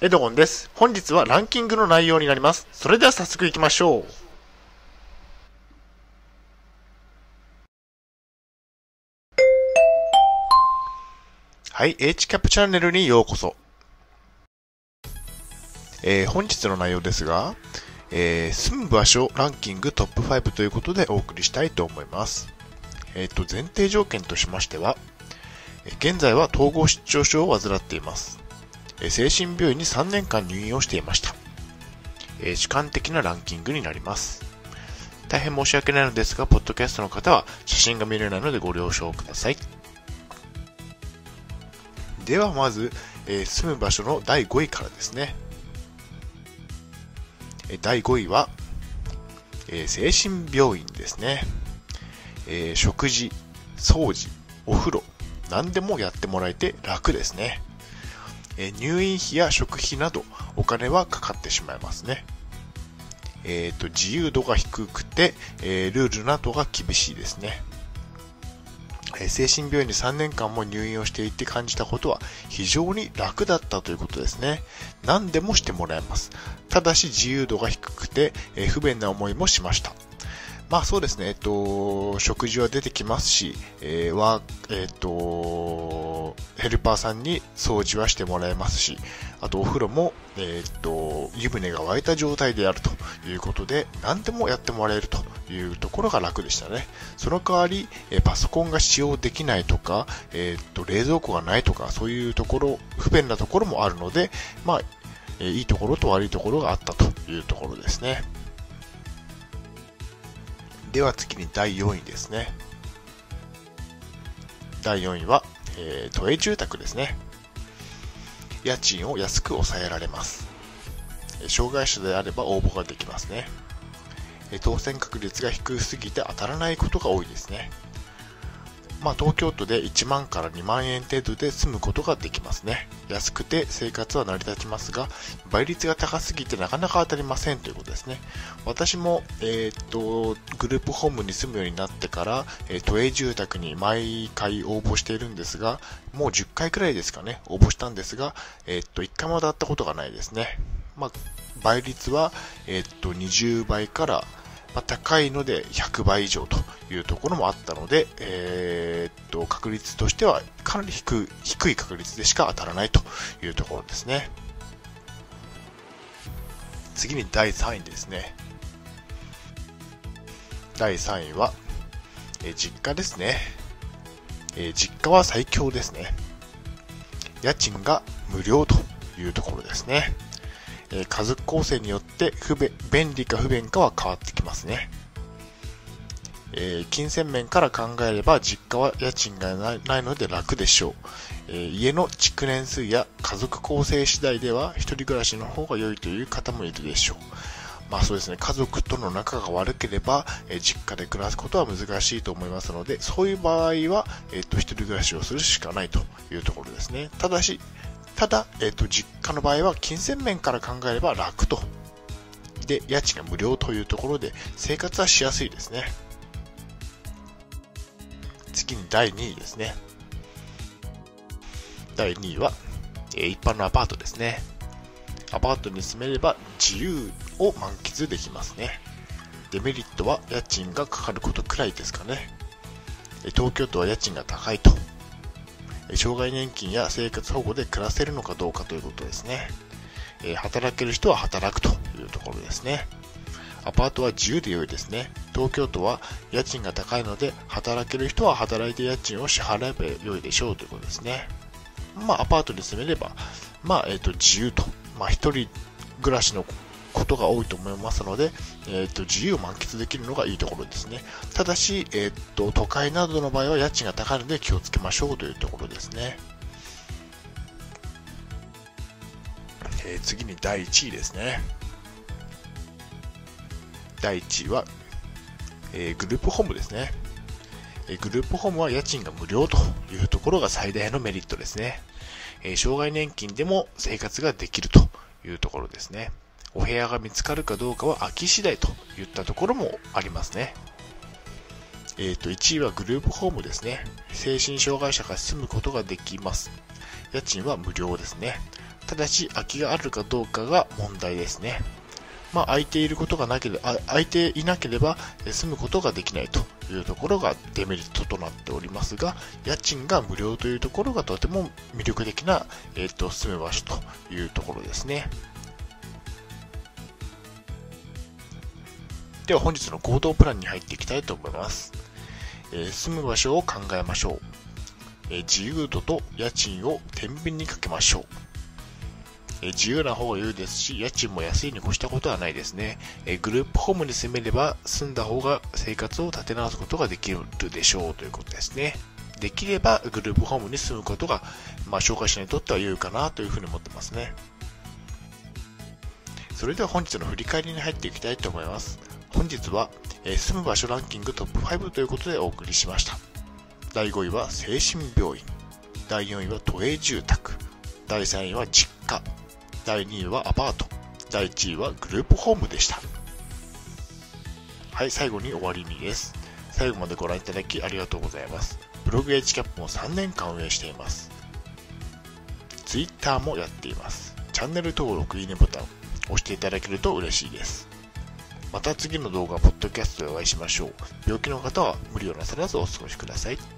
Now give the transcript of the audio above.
エドゴンです。本日はランキングの内容になります。それでは早速行きましょう。はい、H キャップチャンネルにようこそ。えー、本日の内容ですが、えー、住む場所ランキングトップ5ということでお送りしたいと思います。えっ、ー、と、前提条件としましては、現在は統合失調症を患っています。精神病院に3年間入院をしていました。え主観的なランキングになります。大変申し訳ないのですが、ポッドキャストの方は写真が見れないのでご了承ください。ではまず、え、住む場所の第5位からですね。え第5位は、え、精神病院ですね。え、食事、掃除、お風呂、何でもやってもらえて楽ですね。え入院費や食費などお金はかかってしまいますね。え、ー、と、自由度が低くて、えー、ルールなどが厳しいですね。え精神病院に3年間も入院をしていて感じたことは非常に楽だったということですね。何でもしてもらえます。ただし自由度が低くて、え不便な思いもしました。まあそうですね、えっと、食事は出てきますし、えー、は、えっと、ヘルパーさんに掃除はしてもらえますし、あとお風呂も、えっと、湯船が沸いた状態であるということで、何でもやってもらえるというところが楽でしたね。その代わり、えパソコンが使用できないとか、えっと、冷蔵庫がないとか、そういうところ、不便なところもあるので、まあ、えいいところと悪いところがあったというところですね。では次に第4位ですね。第4位は、えー、都営住宅ですね。家賃を安く抑えられます。障害者であれば応募ができますね。当選確率が低すぎて当たらないことが多いですね。まあ、東京都で1万から2万円程度で住むことができますね。安くて生活は成り立ちますが、倍率が高すぎてなかなか当たりませんということですね。私も、えっ、と、グループホームに住むようになってから、えー、都営住宅に毎回応募しているんですが、もう10回くらいですかね、応募したんですが、えっ、と、1回も当たったことがないですね。まあ、倍率は、えっ、と、20倍からまあ、高いので100倍以上というところもあったので、えー、っと、確率としてはかなり低い、低い確率でしか当たらないというところですね。次に第3位ですね。第3位は、えー、実家ですね。えー、実家は最強ですね。家賃が無料というところですね。え家族構成によって不便、便利か不便かは変わってきますね。えー、金銭面から考えれば実家は家賃がないので楽でしょう、えー、家の築年数や家族構成次第では一人暮らしの方が良いという方もいるでしょう。まあそうですね、家族との仲が悪ければ、えー、実家で暮らすことは難しいと思いますので、そういう場合は、えっ、と、一人暮らしをするしかないというところですね。ただし、ただ、えっ、ー、と、実家の場合は金銭面から考えれば楽と。で、家賃が無料というところで生活はしやすいですね。次に第2位ですね。第2位は、えー、一般のアパートですね。アパートに住めれば自由を満喫できますね。デメリットは家賃がかかることくらいですかね。東京都は家賃が高いと障害年金や生活保護で暮らせるのかどうかということですね。え働ける人は働くというところですね。アパートは自由で良いですね。東京都は家賃が高いので、働ける人は働いて家賃を支払えば良いでしょうということですね。まあ、アパートに住めれば、まあ、えっ、ー、と、自由と、まあ、一人暮らしのことが多いと思いますので、えーと、自由を満喫できるのがいいところですね。ただし、えーと、都会などの場合は家賃が高いので気をつけましょうというところですね。えー、次に第1位ですね。第1位は、えー、グループホームですね。えグループホームは家賃が無料というところが最大のメリットですね。え障害年金でも生活ができるというところですね。お部屋が見つかるかどうかは空き次第といったところもありますね。えー、と1位はグループホームですね。精神障害者が住むことができます。家賃は無料ですね。ただし、空きがあるかどうかが問題ですね。まあ、空いていることがなければ、空いていなければ住むことができないというところがデメリットとなっておりますが、家賃が無料というところがとても魅力的な、えーと、住む場所というところですね。では本日の行動プランに入っていきたいと思います。えー、住む場所を考えましょう。えー、自由度と家賃を天秤にかけましょう。え自由な方が良いですし、家賃も安いに越したことはないですね。えグループホームに住めれば、住んだ方が生活を立て直すことができるでしょうということですね。できれば、グループホームに住むことが、まあ、紹介者にとっては良いかなというふうに思ってますね。それでは本日の振り返りに入っていきたいと思います。本日は、え住む場所ランキングトップ5ということでお送りしました。第5位は精神病院。第4位は都営住宅。第3位は実家。第2位はアパート、第1位はグループホームでした。はい、最後に終わりにです。最後までご覧いただきありがとうございます。ブログ h キャップも3年間運営しています。Twitter もやっています。チャンネル登録、いいねボタン押していただけると嬉しいです。また次の動画、ポッドキャストでお会いしましょう。病気の方は無理をなさらずお過ごしください。